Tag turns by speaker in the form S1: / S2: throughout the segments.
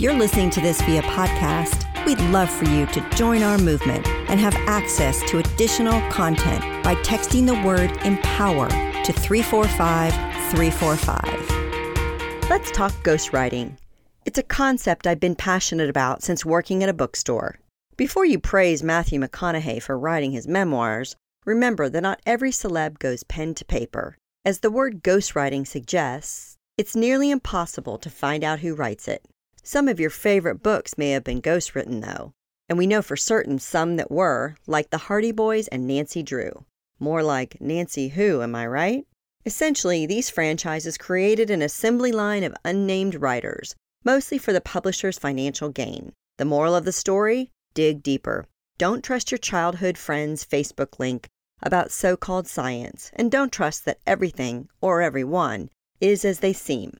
S1: If you're listening to this via podcast, we'd love for you to join our movement and have access to additional content by texting the word empower to 345 345. Let's talk ghostwriting. It's a concept I've been passionate about since working at a bookstore. Before you praise Matthew McConaughey for writing his memoirs, remember that not every celeb goes pen to paper. As the word ghostwriting suggests, it's nearly impossible to find out who writes it. Some of your favorite books may have been ghostwritten, though, and we know for certain some that were, like the Hardy Boys and Nancy Drew. More like Nancy Who, am I right? Essentially, these franchises created an assembly line of unnamed writers, mostly for the publisher's financial gain. The moral of the story? Dig deeper. Don't trust your childhood friend's Facebook link about so called science, and don't trust that everything, or everyone, is as they seem.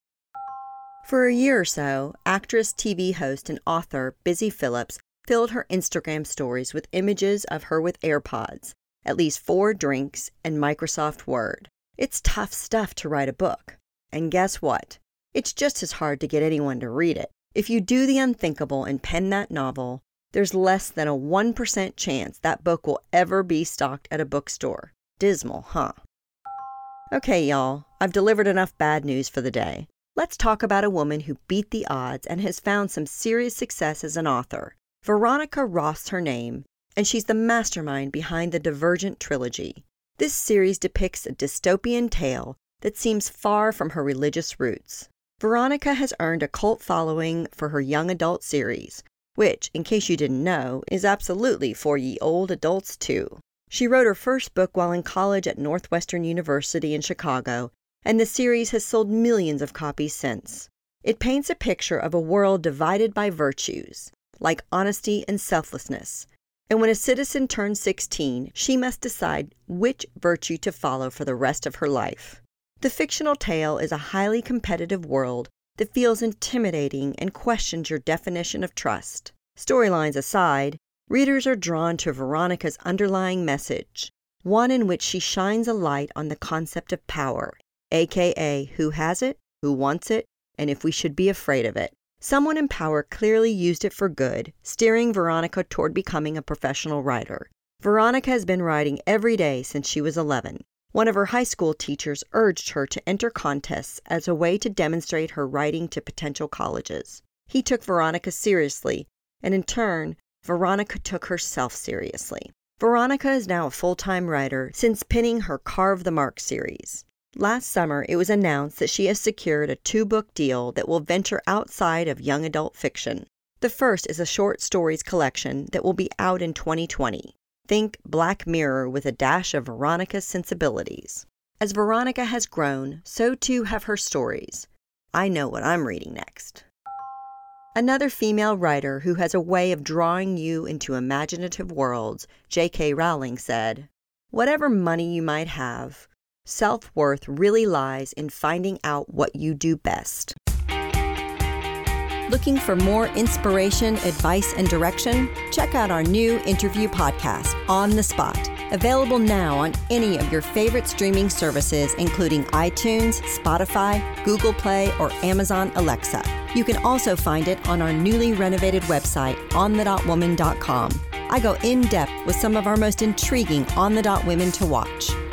S1: For a year or so, actress, TV host, and author Busy Philipps filled her Instagram stories with images of her with AirPods, at least four drinks, and Microsoft Word. It's tough stuff to write a book. And guess what? It's just as hard to get anyone to read it. If you do the unthinkable and pen that novel, there's less than a 1% chance that book will ever be stocked at a bookstore. Dismal, huh? Okay, y'all, I've delivered enough bad news for the day. Let's talk about a woman who beat the odds and has found some serious success as an author. Veronica Roth's her name, and she's the mastermind behind the Divergent trilogy. This series depicts a dystopian tale that seems far from her religious roots. Veronica has earned a cult following for her young adult series, which, in case you didn't know, is absolutely for ye old adults too. She wrote her first book while in college at Northwestern University in Chicago, and the series has sold millions of copies since. It paints a picture of a world divided by virtues, like honesty and selflessness. And when a citizen turns 16, she must decide which virtue to follow for the rest of her life. The fictional tale is a highly competitive world that feels intimidating and questions your definition of trust. Storylines aside, readers are drawn to Veronica's underlying message, one in which she shines a light on the concept of power, aka who has it, who wants it, and if we should be afraid of it. Someone in power clearly used it for good, steering Veronica toward becoming a professional writer. Veronica has been writing every day since she was 11. One of her high school teachers urged her to enter contests as a way to demonstrate her writing to potential colleges. He took Veronica seriously, and in turn, Veronica took herself seriously. Veronica is now a full time writer since penning her Carve the Mark series. Last summer, it was announced that she has secured a two book deal that will venture outside of young adult fiction. The first is a short stories collection that will be out in 2020. Think Black Mirror with a dash of Veronica's sensibilities. As Veronica has grown, so too have her stories. I know what I'm reading next. Another female writer who has a way of drawing you into imaginative worlds, J.K. Rowling said, Whatever money you might have, self worth really lies in finding out what you do best. Looking for more inspiration, advice, and direction? Check out our new interview podcast, On the Spot, available now on any of your favorite streaming services, including iTunes, Spotify, Google Play, or Amazon Alexa. You can also find it on our newly renovated website, onthedotwoman.com. I go in depth with some of our most intriguing on the dot women to watch.